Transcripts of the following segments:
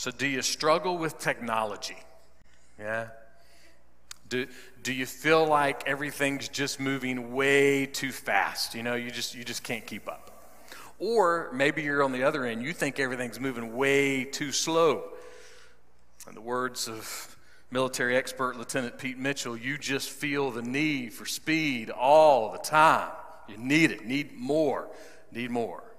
So, do you struggle with technology? Yeah? Do, do you feel like everything's just moving way too fast? You know, you just, you just can't keep up. Or maybe you're on the other end, you think everything's moving way too slow. In the words of military expert Lieutenant Pete Mitchell, you just feel the need for speed all the time. You need it, need more, need more.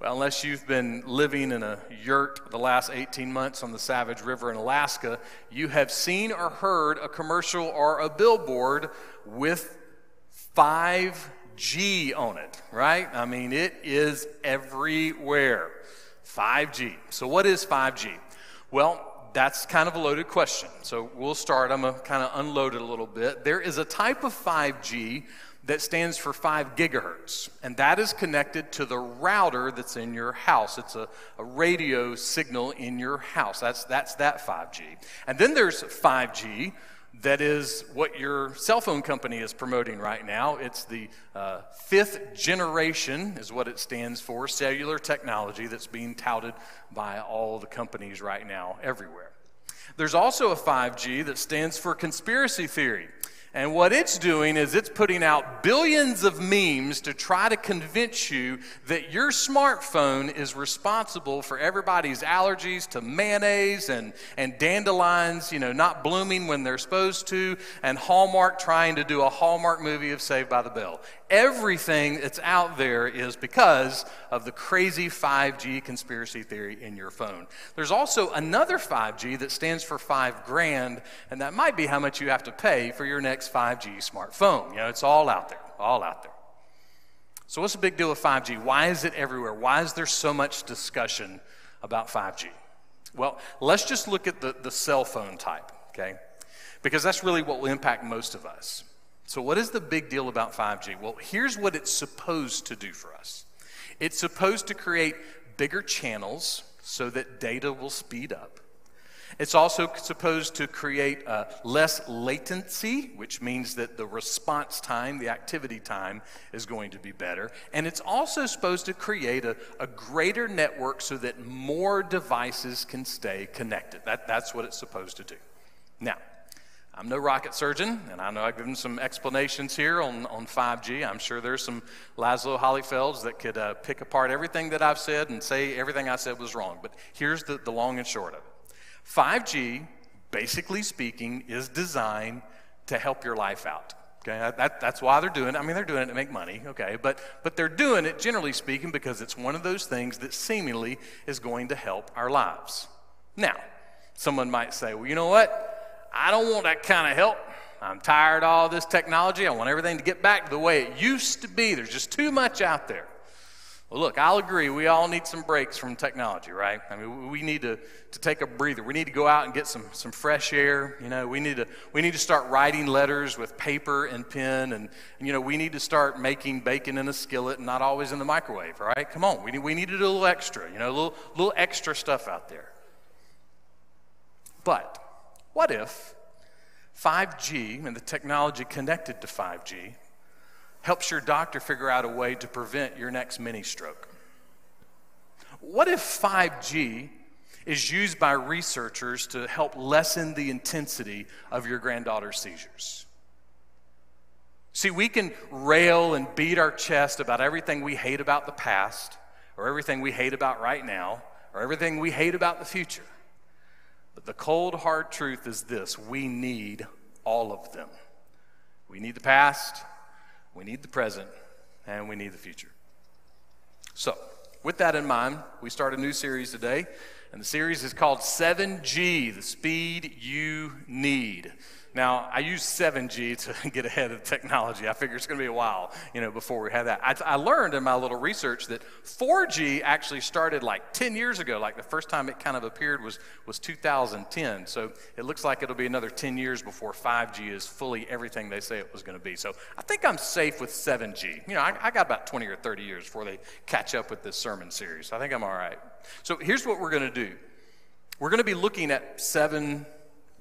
Well, unless you've been living in a yurt the last 18 months on the Savage River in Alaska, you have seen or heard a commercial or a billboard with 5G on it, right? I mean, it is everywhere. 5G. So, what is 5G? Well, that's kind of a loaded question. So, we'll start. I'm going to kind of unload it a little bit. There is a type of 5G that stands for 5 gigahertz, and that is connected to the router that's in your house. It's a, a radio signal in your house. That's, that's that 5G. And then there's 5G that is what your cell phone company is promoting right now. It's the uh, fifth generation, is what it stands for, cellular technology that's being touted by all the companies right now everywhere. There's also a 5G that stands for conspiracy theory. And what it's doing is it's putting out billions of memes to try to convince you that your smartphone is responsible for everybody's allergies to mayonnaise and, and dandelions, you know, not blooming when they're supposed to, and Hallmark trying to do a Hallmark movie of Saved by the Bell. Everything that's out there is because of the crazy 5G conspiracy theory in your phone. There's also another 5G that stands for 5 grand, and that might be how much you have to pay for your next 5G smartphone. You know, it's all out there, all out there. So, what's the big deal with 5G? Why is it everywhere? Why is there so much discussion about 5G? Well, let's just look at the, the cell phone type, okay? Because that's really what will impact most of us. So, what is the big deal about 5G? Well, here's what it's supposed to do for us it's supposed to create bigger channels so that data will speed up. It's also supposed to create uh, less latency, which means that the response time, the activity time, is going to be better. And it's also supposed to create a, a greater network so that more devices can stay connected. That, that's what it's supposed to do. Now, I'm no rocket surgeon, and I know I've given some explanations here on, on 5G. I'm sure there's some Lazlo Hollyfelds that could uh, pick apart everything that I've said and say everything I said was wrong. But here's the, the long and short of it 5G, basically speaking, is designed to help your life out. Okay, that, that's why they're doing it. I mean, they're doing it to make money, okay, but, but they're doing it, generally speaking, because it's one of those things that seemingly is going to help our lives. Now, someone might say, well, you know what? I don't want that kind of help. I'm tired of all this technology. I want everything to get back to the way it used to be. There's just too much out there. Well, look, I'll agree. We all need some breaks from technology, right? I mean, we need to, to take a breather. We need to go out and get some, some fresh air. You know, we need, to, we need to start writing letters with paper and pen. And, you know, we need to start making bacon in a skillet and not always in the microwave, right? Come on. We need, we need to do a little extra, you know, a little, little extra stuff out there. But what if 5G and the technology connected to 5G helps your doctor figure out a way to prevent your next mini stroke? What if 5G is used by researchers to help lessen the intensity of your granddaughter's seizures? See, we can rail and beat our chest about everything we hate about the past, or everything we hate about right now, or everything we hate about the future. But the cold, hard truth is this we need all of them. We need the past, we need the present, and we need the future. So, with that in mind, we start a new series today, and the series is called 7G, the speed you need. Now, I use 7G to get ahead of technology. I figure it's going to be a while, you know, before we have that. I, I, learned in my little research that 4G actually started like 10 years ago. Like the first time it kind of appeared was, was 2010. So it looks like it'll be another 10 years before 5G is fully everything they say it was going to be. So I think I'm safe with 7G. You know, I, I got about 20 or 30 years before they catch up with this sermon series. I think I'm all right. So here's what we're going to do we're going to be looking at seven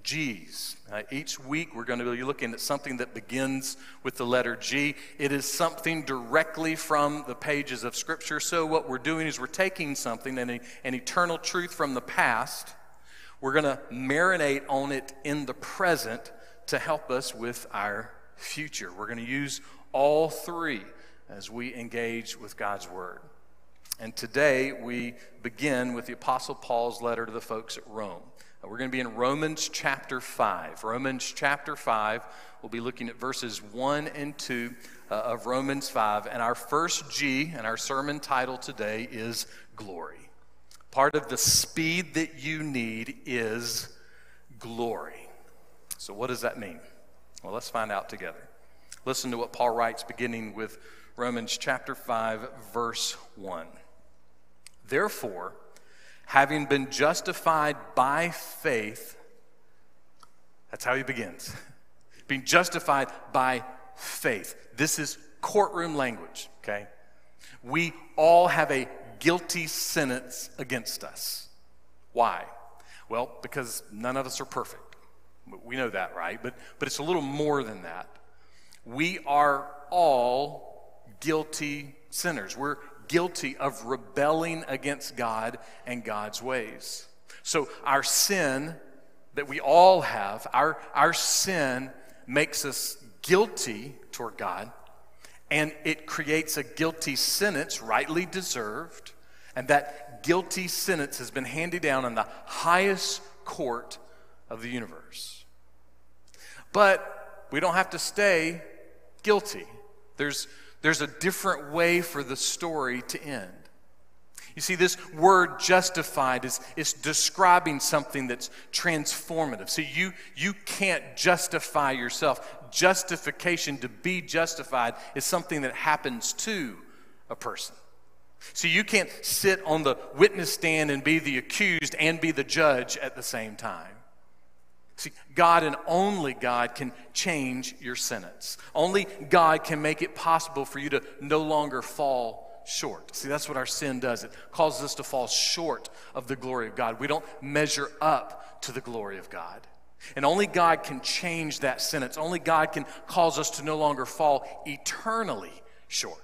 G's. Uh, each week, we're going to be looking at something that begins with the letter G. It is something directly from the pages of Scripture. So, what we're doing is we're taking something, an, an eternal truth from the past, we're going to marinate on it in the present to help us with our future. We're going to use all three as we engage with God's Word. And today we begin with the Apostle Paul's letter to the folks at Rome. We're going to be in Romans chapter 5. Romans chapter 5, we'll be looking at verses 1 and 2 uh, of Romans 5. And our first G and our sermon title today is Glory. Part of the speed that you need is glory. So, what does that mean? Well, let's find out together. Listen to what Paul writes beginning with Romans chapter 5, verse 1. Therefore, having been justified by faith, that's how he begins. Being justified by faith. This is courtroom language, okay? We all have a guilty sentence against us. Why? Well, because none of us are perfect. We know that, right? But, but it's a little more than that. We are all guilty sinners. We're guilty of rebelling against God and God's ways. So, our sin that we all have, our, our sin makes us guilty toward God, and it creates a guilty sentence, rightly deserved. And that guilty sentence has been handed down in the highest court of the universe. But we don't have to stay guilty. There's, there's a different way for the story to end. You see, this word justified is, is describing something that's transformative. See, you, you can't justify yourself. Justification, to be justified, is something that happens to a person. So you can't sit on the witness stand and be the accused and be the judge at the same time. See, God and only God can change your sentence. Only God can make it possible for you to no longer fall short. See, that's what our sin does. It causes us to fall short of the glory of God. We don't measure up to the glory of God. And only God can change that sentence. Only God can cause us to no longer fall eternally short.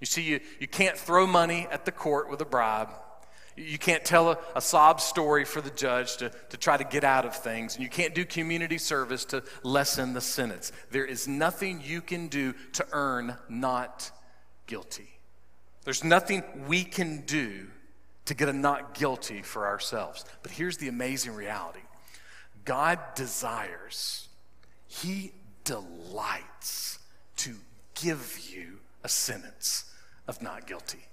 You see, you, you can't throw money at the court with a bribe. You can't tell a, a, sob story for the judge to, to try to get out of things. And you can't do community service to lessen the sentence. There is nothing you can do to earn not guilty. There's nothing we can do to get a not guilty for ourselves. But here's the amazing reality God desires, He delights to give you a sentence of not guilty.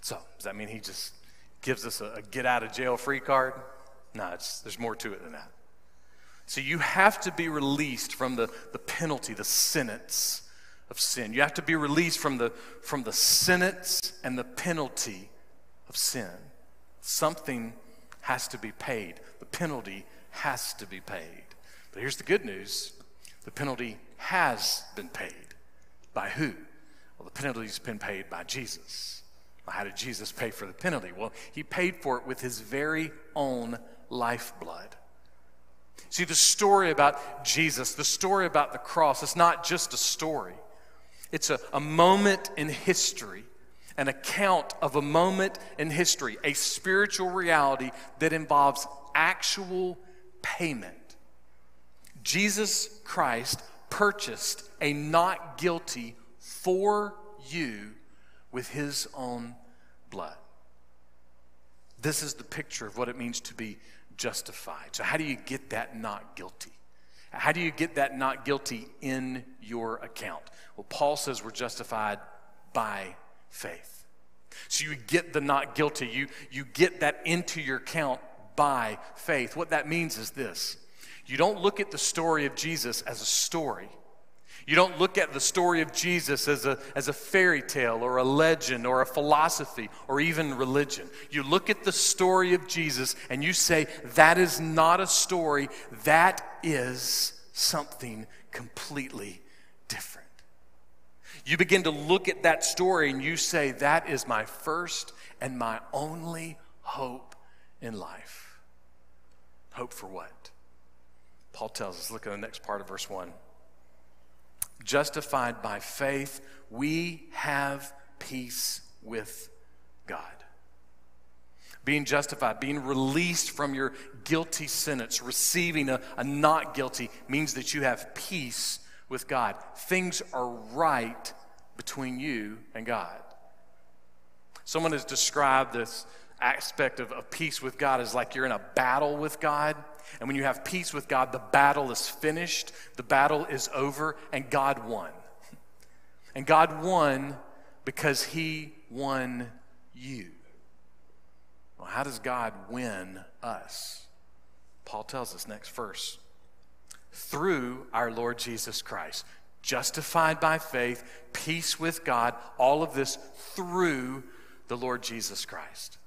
So, does that mean he just gives us a, a get out of jail free card? No, there's more to it than that. So, you have to be released from the, the penalty, the sentence of sin. You have to be released from the, from the sentence and the penalty of sin. Something has to be paid, the penalty has to be paid. But here's the good news the penalty has been paid. By who? Well, the penalty's been paid by Jesus. How did Jesus pay for the penalty? Well, he paid for it with his very own lifeblood. See, the story about Jesus, the story about the cross, it's not just a story, it's a, a moment in history, an account of a moment in history, a spiritual reality that involves actual payment. Jesus Christ purchased a not guilty for you with his own blood. This is the picture of what it means to be justified. So, how do you get that not guilty? How do you get that not guilty in your account? Well, Paul says we're justified by faith. So, you get the not guilty, you, you get that into your account by faith. What that means is this you don't look at the story of Jesus as a story. You don't look at the story of Jesus as a, as a fairy tale or a legend or a philosophy or even religion. You look at the story of Jesus and you say, that is not a story, that is something completely different. You begin to look at that story and you say, that is my first and my only hope in life. Hope for what? Paul tells us, look at the next part of verse 1. Justified by faith, we have peace with God. Being justified, being released from your guilty sentence, receiving a, a not guilty means that you have peace with God. Things are right between you and God. Someone has described this aspect of, of peace with God is like you're in a battle with God. And when you have peace with God, the battle is finished, the battle is over, and God won. And God won because He won you. Well, how does God win us? Paul tells us next verse through our Lord Jesus Christ. Justified by faith, peace with God, all of this through the Lord Jesus Christ.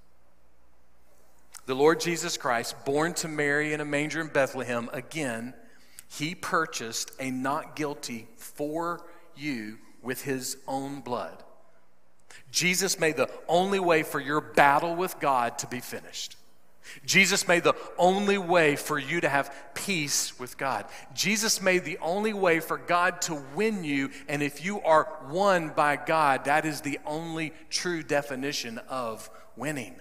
The Lord Jesus Christ, born to Mary in a manger in Bethlehem, again, he purchased a not guilty for you with his own blood. Jesus made the only way for your battle with God to be finished. Jesus made the only way for you to have peace with God. Jesus made the only way for God to win you. And if you are won by God, that is the only true definition of winning.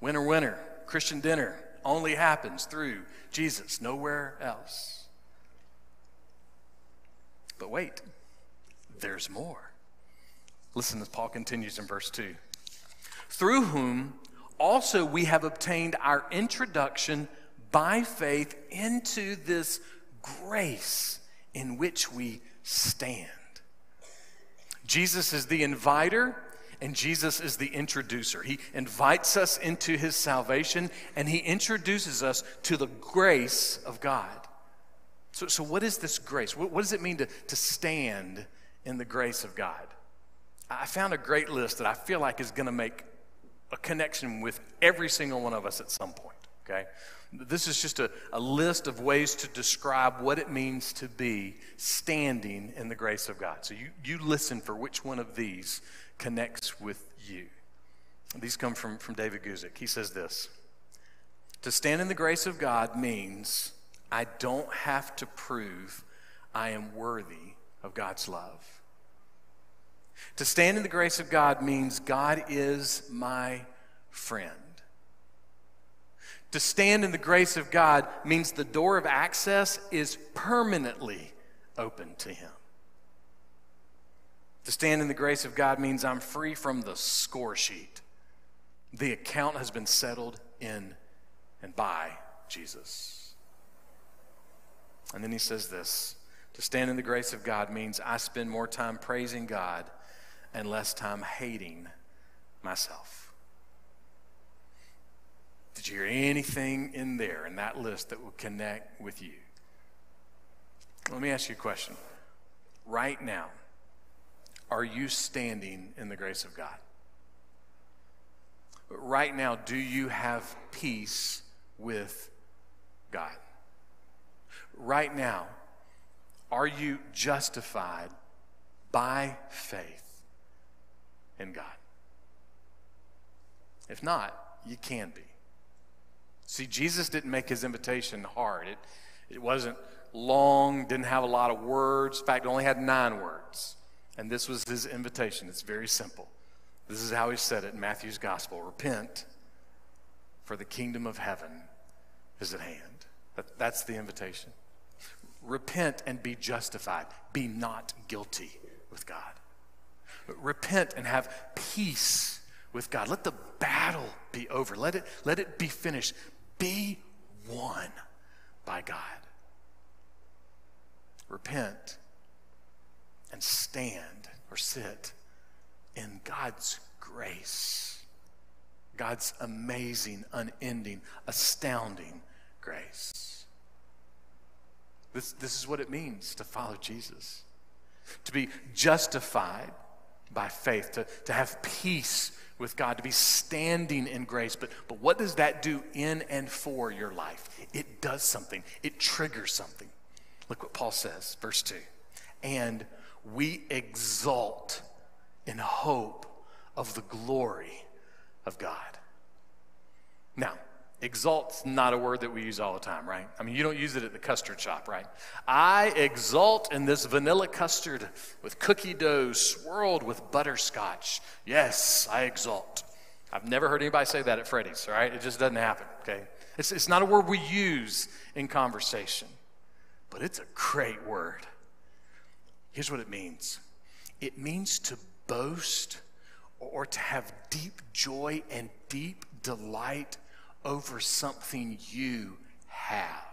Winner, winner. Christian dinner only happens through Jesus, nowhere else. But wait, there's more. Listen as Paul continues in verse 2. Through whom also we have obtained our introduction by faith into this grace in which we stand. Jesus is the inviter and Jesus is the introducer. He invites us into his salvation and he introduces us to the grace of God. So, so what is this grace? What, what does it mean to, to stand in the grace of God? I found a great list that I feel like is going to make a connection with every single one of us at some point, okay? This is just a, a list of ways to describe what it means to be standing in the grace of God. So you, you listen for which one of these connects with you. These come from, from David Guzik. He says this To stand in the grace of God means I don't have to prove I am worthy of God's love. To stand in the grace of God means God is my friend. To stand in the grace of God means the door of access is permanently open to Him. To stand in the grace of God means I'm free from the score sheet. The account has been settled in and by Jesus. And then he says this to stand in the grace of God means I spend more time praising God and less time hating myself. Did you hear anything in there in that list that will connect with you? Let me ask you a question. Right now, are you standing in the grace of God? Right now, do you have peace with God? Right now, are you justified by faith? in God? If not, you can be. See, Jesus didn't make his invitation hard. It, it wasn't long, didn't have a lot of words. In fact, it only had nine words. And this was his invitation. It's very simple. This is how he said it in Matthew's gospel Repent, for the kingdom of heaven is at hand. That, that's the invitation. Repent and be justified. Be not guilty with God repent and have peace with God. Let the battle be over. Let it, let it be finished. Be won by God. Repent and stand or sit in God's grace, God's amazing, unending, astounding grace. This, this is what it means to follow Jesus, to be justified by faith, to, to have peace with God, to be standing in grace. But, but what does that do in and for your life? It does something, it triggers something. Look what Paul says, verse 2. And we exult in hope of the glory of God. Now, Exalt's not a word that we use all the time, right? I mean, you don't use it at the custard shop, right? I exalt in this vanilla custard with cookie dough swirled with butterscotch. Yes, I exalt. I've never heard anybody say that at Freddy's, all right? It just doesn't happen, okay? It's, it's not a word we use in conversation, but it's a great word. Here's what it means it means to boast or to have deep joy and deep delight over something you have.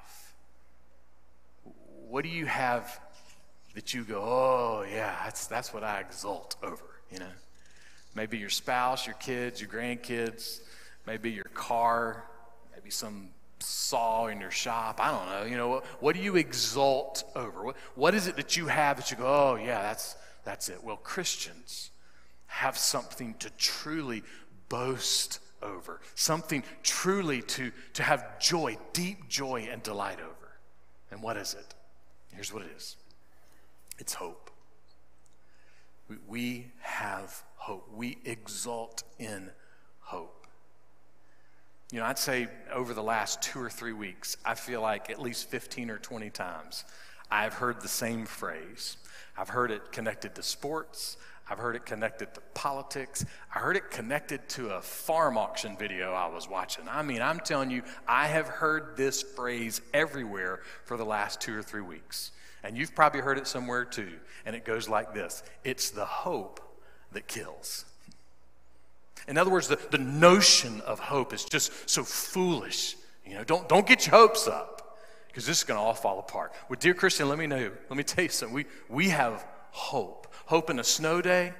What do you have that you go, oh, yeah, that's, that's what I exult over, you know? Maybe your spouse, your kids, your grandkids, maybe your car, maybe some saw in your shop. I don't know. You know, what, what do you exult over? What, what is it that you have that you go, oh, yeah, that's, that's it? Well, Christians have something to truly boast over, something truly to, to have joy, deep joy and delight over. And what is it? Here's what it is it's hope. We, we have hope. We exalt in hope. You know, I'd say over the last two or three weeks, I feel like at least 15 or 20 times I've heard the same phrase. I've heard it connected to sports. I've heard it connected to politics. I heard it connected to a farm auction video I was watching. I mean, I'm telling you, I have heard this phrase everywhere for the last two or three weeks. And you've probably heard it somewhere too. And it goes like this It's the hope that kills. In other words, the, the notion of hope is just so foolish. You know, don't, don't get your hopes up because this is going to all fall apart. Well, dear Christian, let me know, let me tell you something. We, we have hope. Hope in a snow day,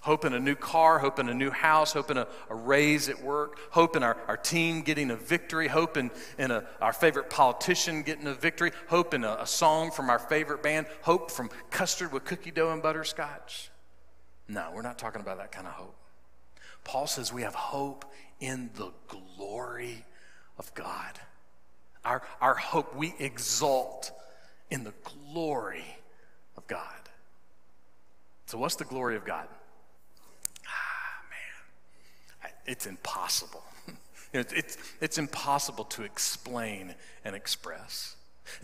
hope in a new car, hope in a new house, hope in a, a raise at work, hope in our, our team getting a victory, hope in, in a, our favorite politician getting a victory, hope in a, a song from our favorite band, hope from custard with cookie dough and butterscotch. No, we're not talking about that kind of hope. Paul says we have hope in the glory of God. Our, our hope, we exalt in the glory of God. So, what's the glory of God? Ah, man, it's impossible. it's, it's impossible to explain and express.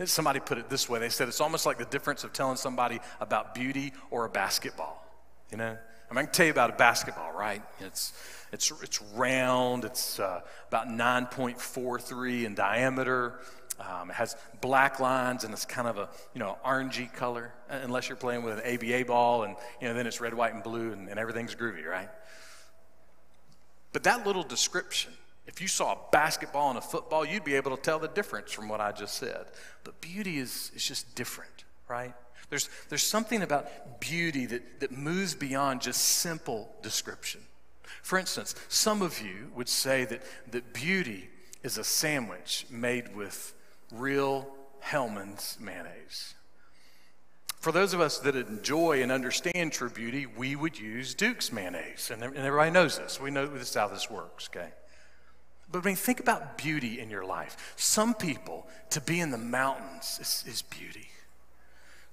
Somebody put it this way they said it's almost like the difference of telling somebody about beauty or a basketball. You know? I, mean, I can tell you about a basketball, right? It's, it's, it's round, it's uh, about 9.43 in diameter. Um, it has black lines and it's kind of a you know orangey color, unless you're playing with an ABA ball, and you know then it's red, white, and blue, and, and everything's groovy, right? But that little description, if you saw a basketball and a football, you'd be able to tell the difference from what I just said. But beauty is, is just different, right? There's, there's something about beauty that, that moves beyond just simple description. For instance, some of you would say that, that beauty is a sandwich made with real Hellmann's mayonnaise. For those of us that enjoy and understand true beauty, we would use Duke's mayonnaise. And, everybody knows this. We know this how this works, okay? But I mean, think about beauty in your life. Some people, to be in the mountains is, is beauty.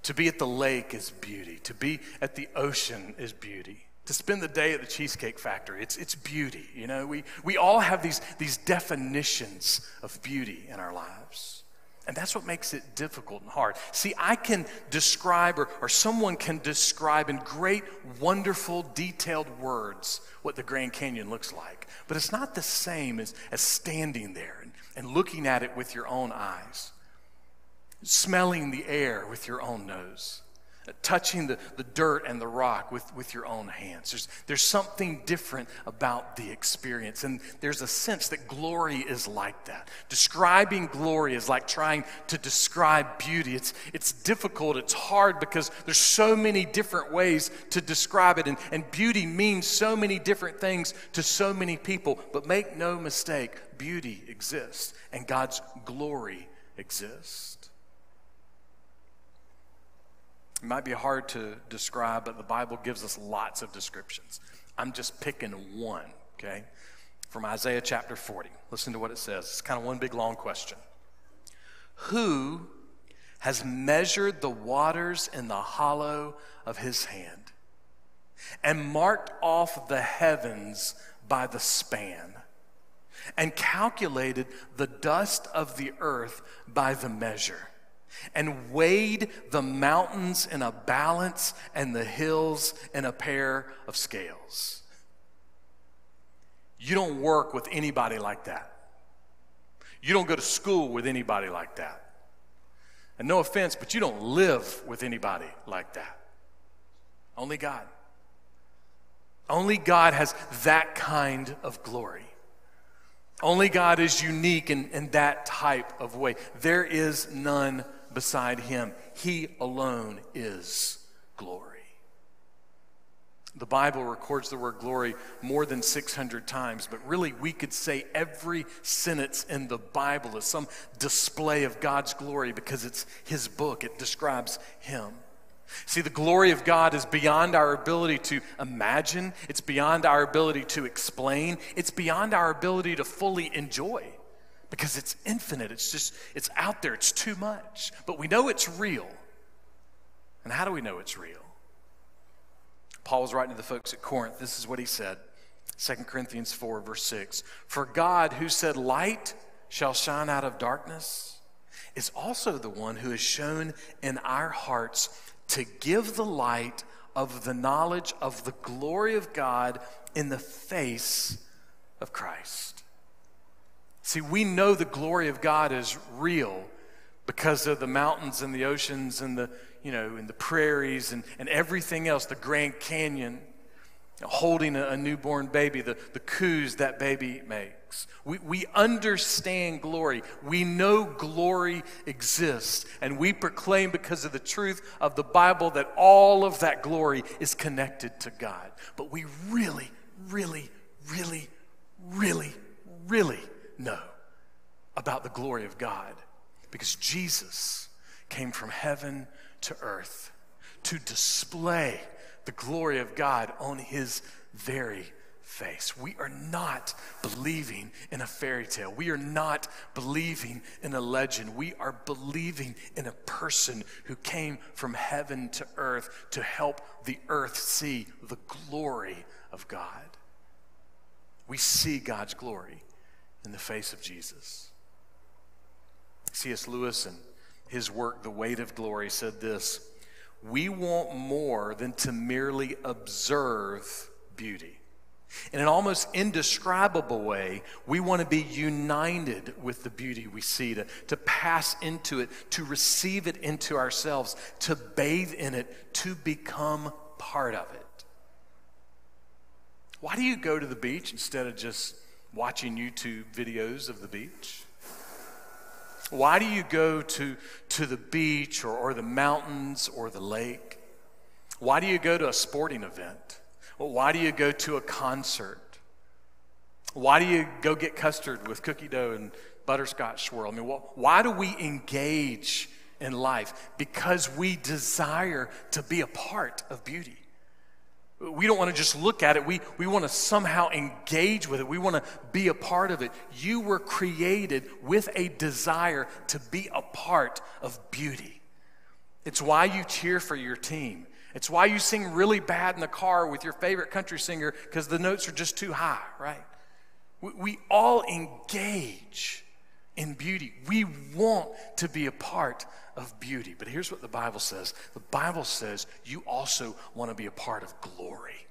To be at the lake is beauty. To be at the ocean is beauty to spend the day at the Cheesecake Factory. It's, it's beauty, you know. We, we all have these, these definitions of beauty in our lives. And that's what makes it difficult and hard. See, I can describe, or, or someone can describe in great, wonderful, detailed words what the Grand Canyon looks like. But it's not the same as, as standing there and, and looking at it with your own eyes, smelling the air with your own nose touching the, the dirt and the rock with, with your own hands. There's, there's something different about the experience. And there's a sense that glory is like that. Describing glory is like trying to describe beauty. It's, it's difficult, it's hard because there's so many different ways to describe it. And, and beauty means so many different things to so many people. But make no mistake, beauty exists and God's glory exists. It might be hard to describe, but the Bible gives us lots of descriptions. I'm just picking one, okay? From Isaiah chapter 40. Listen to what it says. It's kind of one big long question. Who has measured the waters in the hollow of his hand and marked off the heavens by the span? and calculated the dust of the earth by the measure and weighed the mountains in a balance and the hills in a pair of scales. You don't work with anybody like that. You don't go to school with anybody like that. And no offense, but you don't live with anybody like that. Only God. Only God has that kind of glory. Only God is unique in, in that type of way. There is none beside him. He alone is glory. The Bible records the word glory more than 600 times, but really we could say every sentence in the Bible is some display of God's glory because it's His book, it describes Him. See, the glory of God is beyond our ability to imagine, it's beyond our ability to explain, it's beyond our ability to fully enjoy because it's infinite. It's just, it's out there, it's too much. But we know it's real. And how do we know it's real? Paul was writing to the folks at Corinth. This is what he said 2 Corinthians 4, verse 6. For God, who said, Light shall shine out of darkness, is also the one who has shown in our hearts to give the light of the knowledge of the glory of God in the face of Christ. See, we know the glory of God is real because of the mountains and the oceans and the you know, in the prairies and, and everything else, the Grand Canyon, holding a, a newborn baby, the, the coos that baby makes. We, we understand glory. We know glory exists. And we proclaim, because of the truth of the Bible, that all of that glory is connected to God. But we really, really, really, really, really know about the glory of God because Jesus came from heaven to earth to display the glory of God on his very face. We are not believing in a fairy tale. We are not believing in a legend. We are believing in a person who came from heaven to earth to help the earth see the glory of God. We see God's glory in the face of Jesus. C.S. Lewis and his work, The Weight of Glory, said this We want more than to merely observe beauty. In an almost indescribable way, we want to be united with the beauty we see, to, to pass into it, to receive it into ourselves, to bathe in it, to become part of it. Why do you go to the beach instead of just watching YouTube videos of the beach? Why do you go to, to the beach or, or the mountains or the lake? Why do you go to a sporting event? Why do you go to a concert? Why do you go get custard with cookie dough and butterscotch swirl? I mean, why do we engage in life? Because we desire to be a part of beauty. We don't want to just look at it. We, we want to somehow engage with it. We want to be a part of it. You were created with a desire to be a part of beauty. It's why you cheer for your team. It's why you sing really bad in the car with your favorite country singer because the notes are just too high, right? We, we all engage in beauty. We want to be a part of beauty. But here's what the Bible says the Bible says you also want to be a part of glory.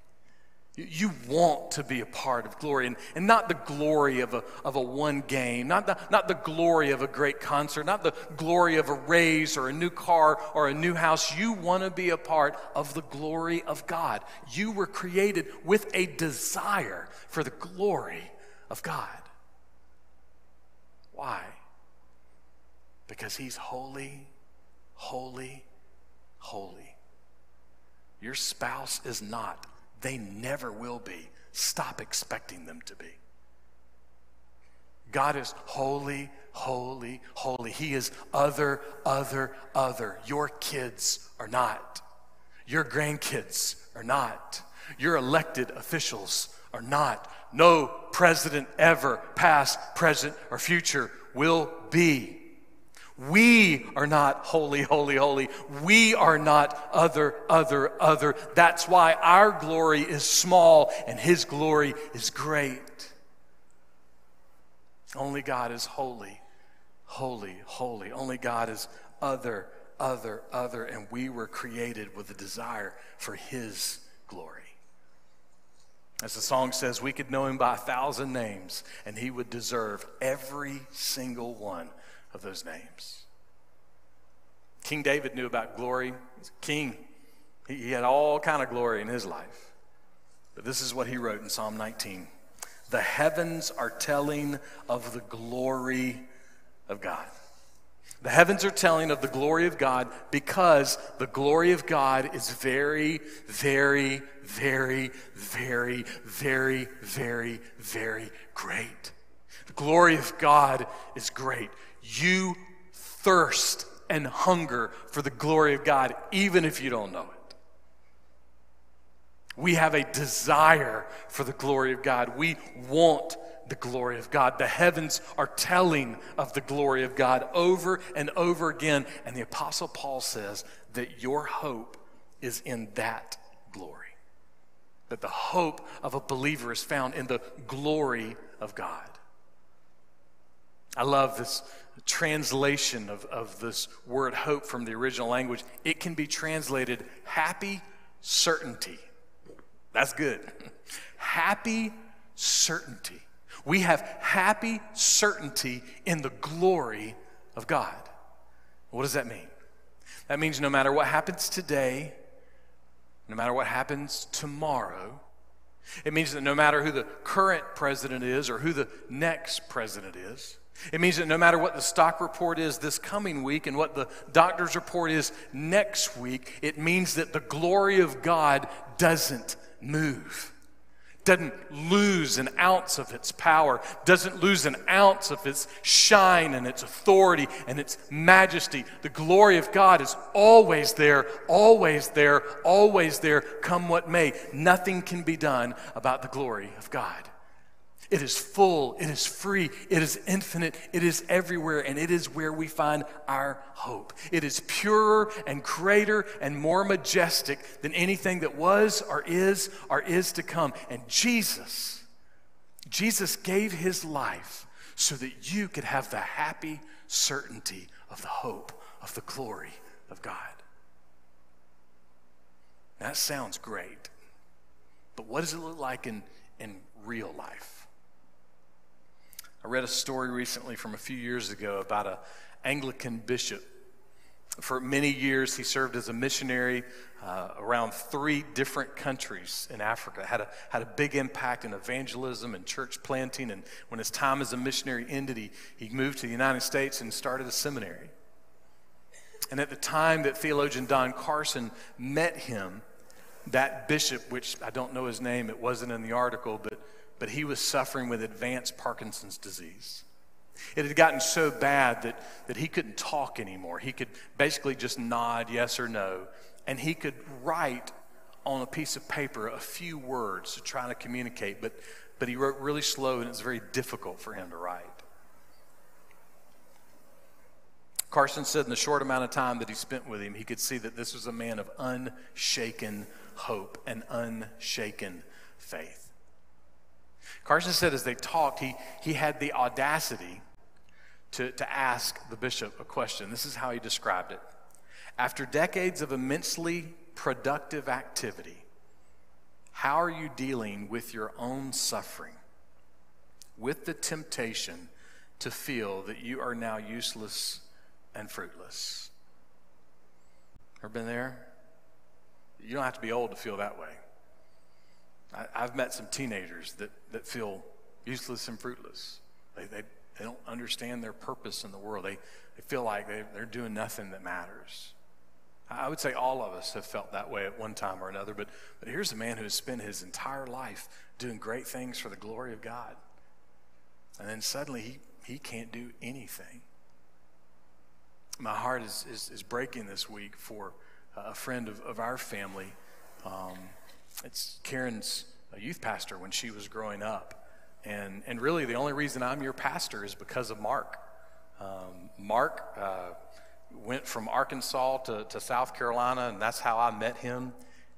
You want to be a part of glory, and, and not the glory of a, of a one game, not the, not the glory of a great concert, not the glory of a raise or a new car or a new house. You want to be a part of the glory of God. You were created with a desire for the glory of God. Why? Because He's holy holy, holy. Your spouse is not. They never will be. Stop expecting them to be. God is holy, holy, holy. He is other, other, other. Your kids are not. Your grandkids are not. Your elected officials are not. No president ever, past, present, or future, will be. We are not holy, holy, holy. We are not other, other, other. That's why our glory is small and His glory is great. Only God is holy, holy, holy. Only God is other, other, other. And we were created with a desire for His glory. As the song says, we could know him by a thousand names, and he would deserve every single one of those names. King David knew about glory. He's a king. He, he had all kind of glory in his life. But this is what he wrote in Psalm 19. The heavens are telling of the glory of God. The heavens are telling of the glory of God because the glory of God is very, very, very, very, very, very, very great. The glory of God is great. You thirst and hunger for the glory of God, even if you don't know it. We have a desire for the glory of God. We want the glory of God. The heavens are telling of the glory of God over and over again. And the Apostle Paul says that your hope is in that glory. That the hope of a believer is found in the glory of God. I love this translation of, of this word hope from the original language. It can be translated happy certainty. That's good. Happy certainty. We have happy certainty in the glory of God. What does that mean? That means no matter what happens today, no matter what happens tomorrow, it means that no matter who the current president is or who the next president is, it means that no matter what the stock report is this coming week and what the doctor's report is next week, it means that the glory of God doesn't move doesn't lose an ounce of its power, doesn't lose an ounce of its shine and its authority and its majesty. The glory of God is always there, always there, always there, come what may. Nothing can be done about the glory of God. It is full, it is free, it is infinite, it is everywhere, and it is where we find our hope. It is purer and greater and more majestic than anything that was or is or is to come. And Jesus, Jesus gave his life so that you could have the happy certainty of the hope of the glory of God. That sounds great, but what does it look like in, in real life? I read a story recently from a few years ago about an Anglican bishop. For many years, he served as a missionary uh, around three different countries in Africa. Had a, had a big impact in evangelism and church planting. And when his time as a missionary ended, he, he moved to the United States and started a seminary. And at the time that theologian Don Carson met him, that bishop, which I don't know his name, it wasn't in the article, but but he was suffering with advanced Parkinson's disease. It had gotten so bad that, that he couldn't talk anymore. He could basically just nod yes or no, and he could write on a piece of paper a few words to try to communicate, but, but he wrote really slow and it was very difficult for him to write. Carson said in the short amount of time that he spent with him, he could see that this was a man of unshaken hope and unshaken faith. Carson said as they talked, he, he had the audacity to, to ask the bishop a question. This is how he described it. After decades of immensely productive activity, how are you dealing with your own suffering, with the temptation to feel that you are now useless and fruitless? Ever been there? You don't have to be old to feel that way. I, have met some teenagers that, that feel useless and fruitless. They, they, they don't understand their purpose in the world. They, they feel like they, they're doing nothing that matters. I would say all of us have felt that way at one time or another, but, but here's a man who has spent his entire life doing great things for the glory of God. And then suddenly he, he can't do anything. My heart is, is, is breaking this week for a friend of, of our family. Um, it's Karen's youth pastor when she was growing up. And, and really, the only reason I'm your pastor is because of Mark. Um, Mark uh, went from Arkansas to, to South Carolina, and that's how I met him.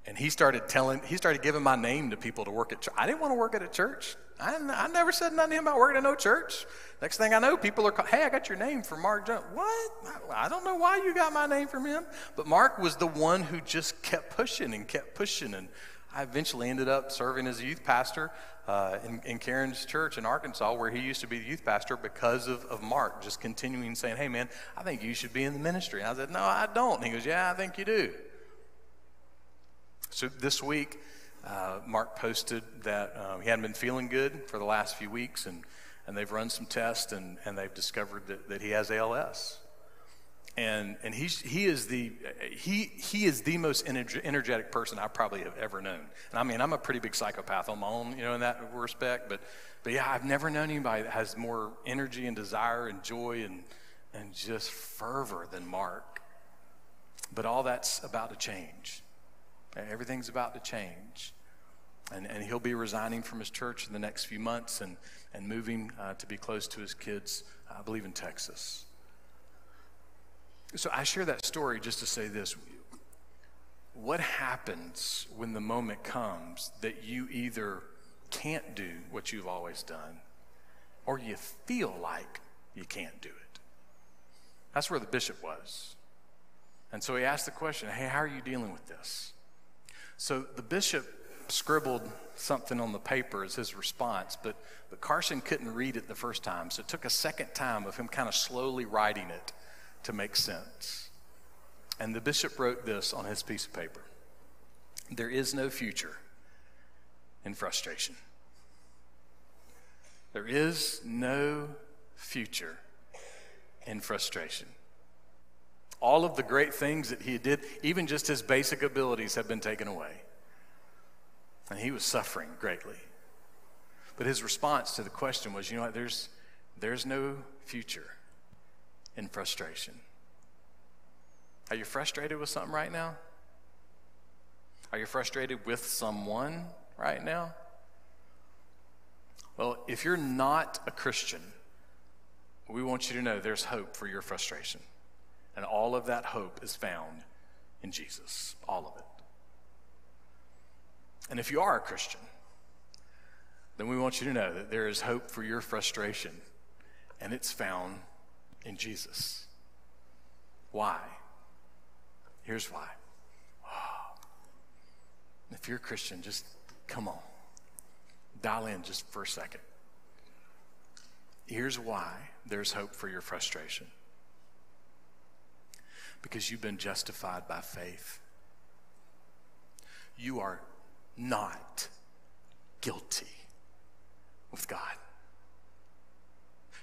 And he started telling, he started giving my name to people to work at church. I didn't want to work at a church. I, I never said nothing to him about working at no church. Next thing I know, people are, call, hey, I got your name from Mark Jones. What? I, I don't know why you got my name from him. But Mark was the one who just kept pushing and kept pushing. And I eventually ended up serving as a youth pastor uh, in, in Karen's church in Arkansas, where he used to be the youth pastor, because of, of Mark just continuing saying, Hey, man, I think you should be in the ministry. And I said, No, I don't. And he goes, Yeah, I think you do. So this week, uh, Mark posted that uh, he hadn't been feeling good for the last few weeks, and, and they've run some tests, and, and they've discovered that, that he has ALS and and he's he is the he he is the most energetic person I probably have ever known. And I mean, I'm a pretty big psychopath on my own, you know, in that respect. But but yeah, I've never known anybody that has more energy and desire and joy and and just fervor than Mark. But all that's about to change. Everything's about to change. And, and he'll be resigning from his church in the next few months and, and moving uh, to be close to his kids, I believe in Texas. So I share that story just to say this. What happens when the moment comes that you either can't do what you've always done or you feel like you can't do it? That's where the bishop was. And so he asked the question hey, how are you dealing with this? So the bishop scribbled something on the paper as his response, but, but Carson couldn't read it the first time. So it took a second time of him kind of slowly writing it to make sense. And the bishop wrote this on his piece of paper There is no future in frustration. There is no future in frustration. All of the great things that he did, even just his basic abilities, have been taken away. And he was suffering greatly. But his response to the question was you know what? There's, there's no future in frustration. Are you frustrated with something right now? Are you frustrated with someone right now? Well, if you're not a Christian, we want you to know there's hope for your frustration. And all of that hope is found in Jesus, all of it. And if you are a Christian, then we want you to know that there is hope for your frustration, and it's found in Jesus. Why? Here's why. If you're a Christian, just come on. Dial in just for a second. Here's why there's hope for your frustration because you've been justified by faith. You are not guilty with God.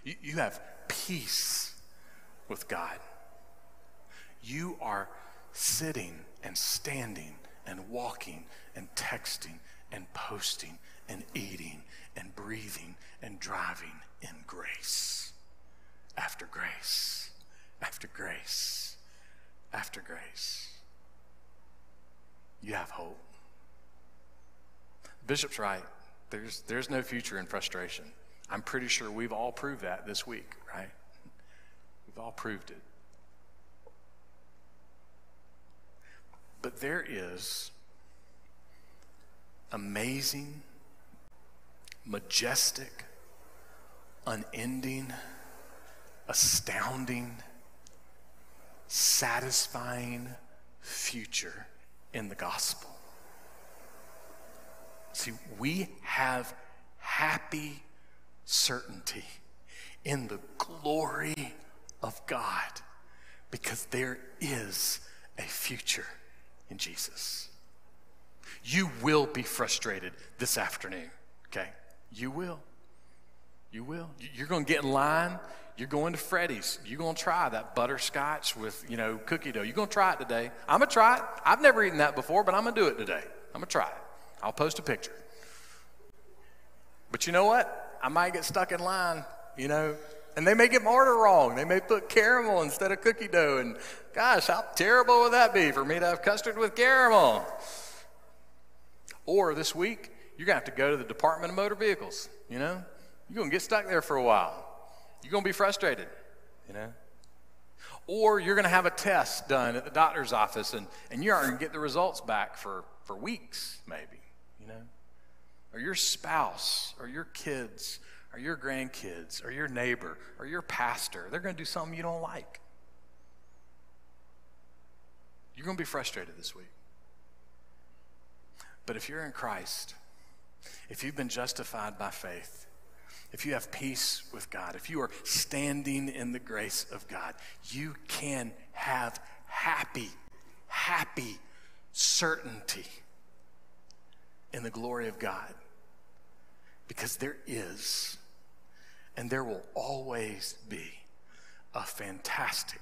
You, you have peace with God. You are sitting and standing and walking and texting and posting and eating and breathing and driving in grace after grace after grace after grace. You have hope. Bishop's right. There's, there's no future in frustration. I'm pretty sure we've all proved that this week, right? We've all proved it. But there is amazing, majestic, unending, astounding, satisfying future in the gospel. See, we have happy certainty in the glory of God because there is a future in Jesus. You will be frustrated this afternoon, okay? You will. You will. You're going to get in line. You're going to Freddy's. You're going to try that butterscotch with, you know, cookie dough. You're going to try it today. I'm going to try it. I've never eaten that before, but I'm going to do it today. I'm going to try it. I'll post a picture. But you know what? I might get stuck in line, you know, and they may get order wrong. They may put caramel instead of cookie dough. And gosh, how terrible would that be for me to have custard with caramel? Or this week, you're going to have to go to the Department of Motor Vehicles, you know? You're going to get stuck there for a while. You're going to be frustrated, you know? Or you're going to have a test done at the doctor's office and, and you aren't going to get the results back for for weeks, maybe, you know? Or your spouse, or your kids, or your grandkids, or your neighbor, or your pastor. They're going to do something you don't like. You're going to be frustrated this week. But if you're in Christ, if you've been justified by faith, if you have peace with God, if you are standing in the grace of God, you can have happy, happy certainty in the glory of God. Because there is, and there will always be, a fantastic,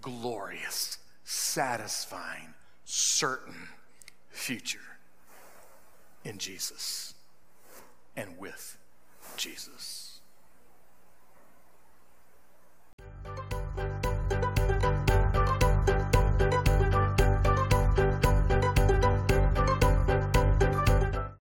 glorious, satisfying, certain future in Jesus and with Jesus.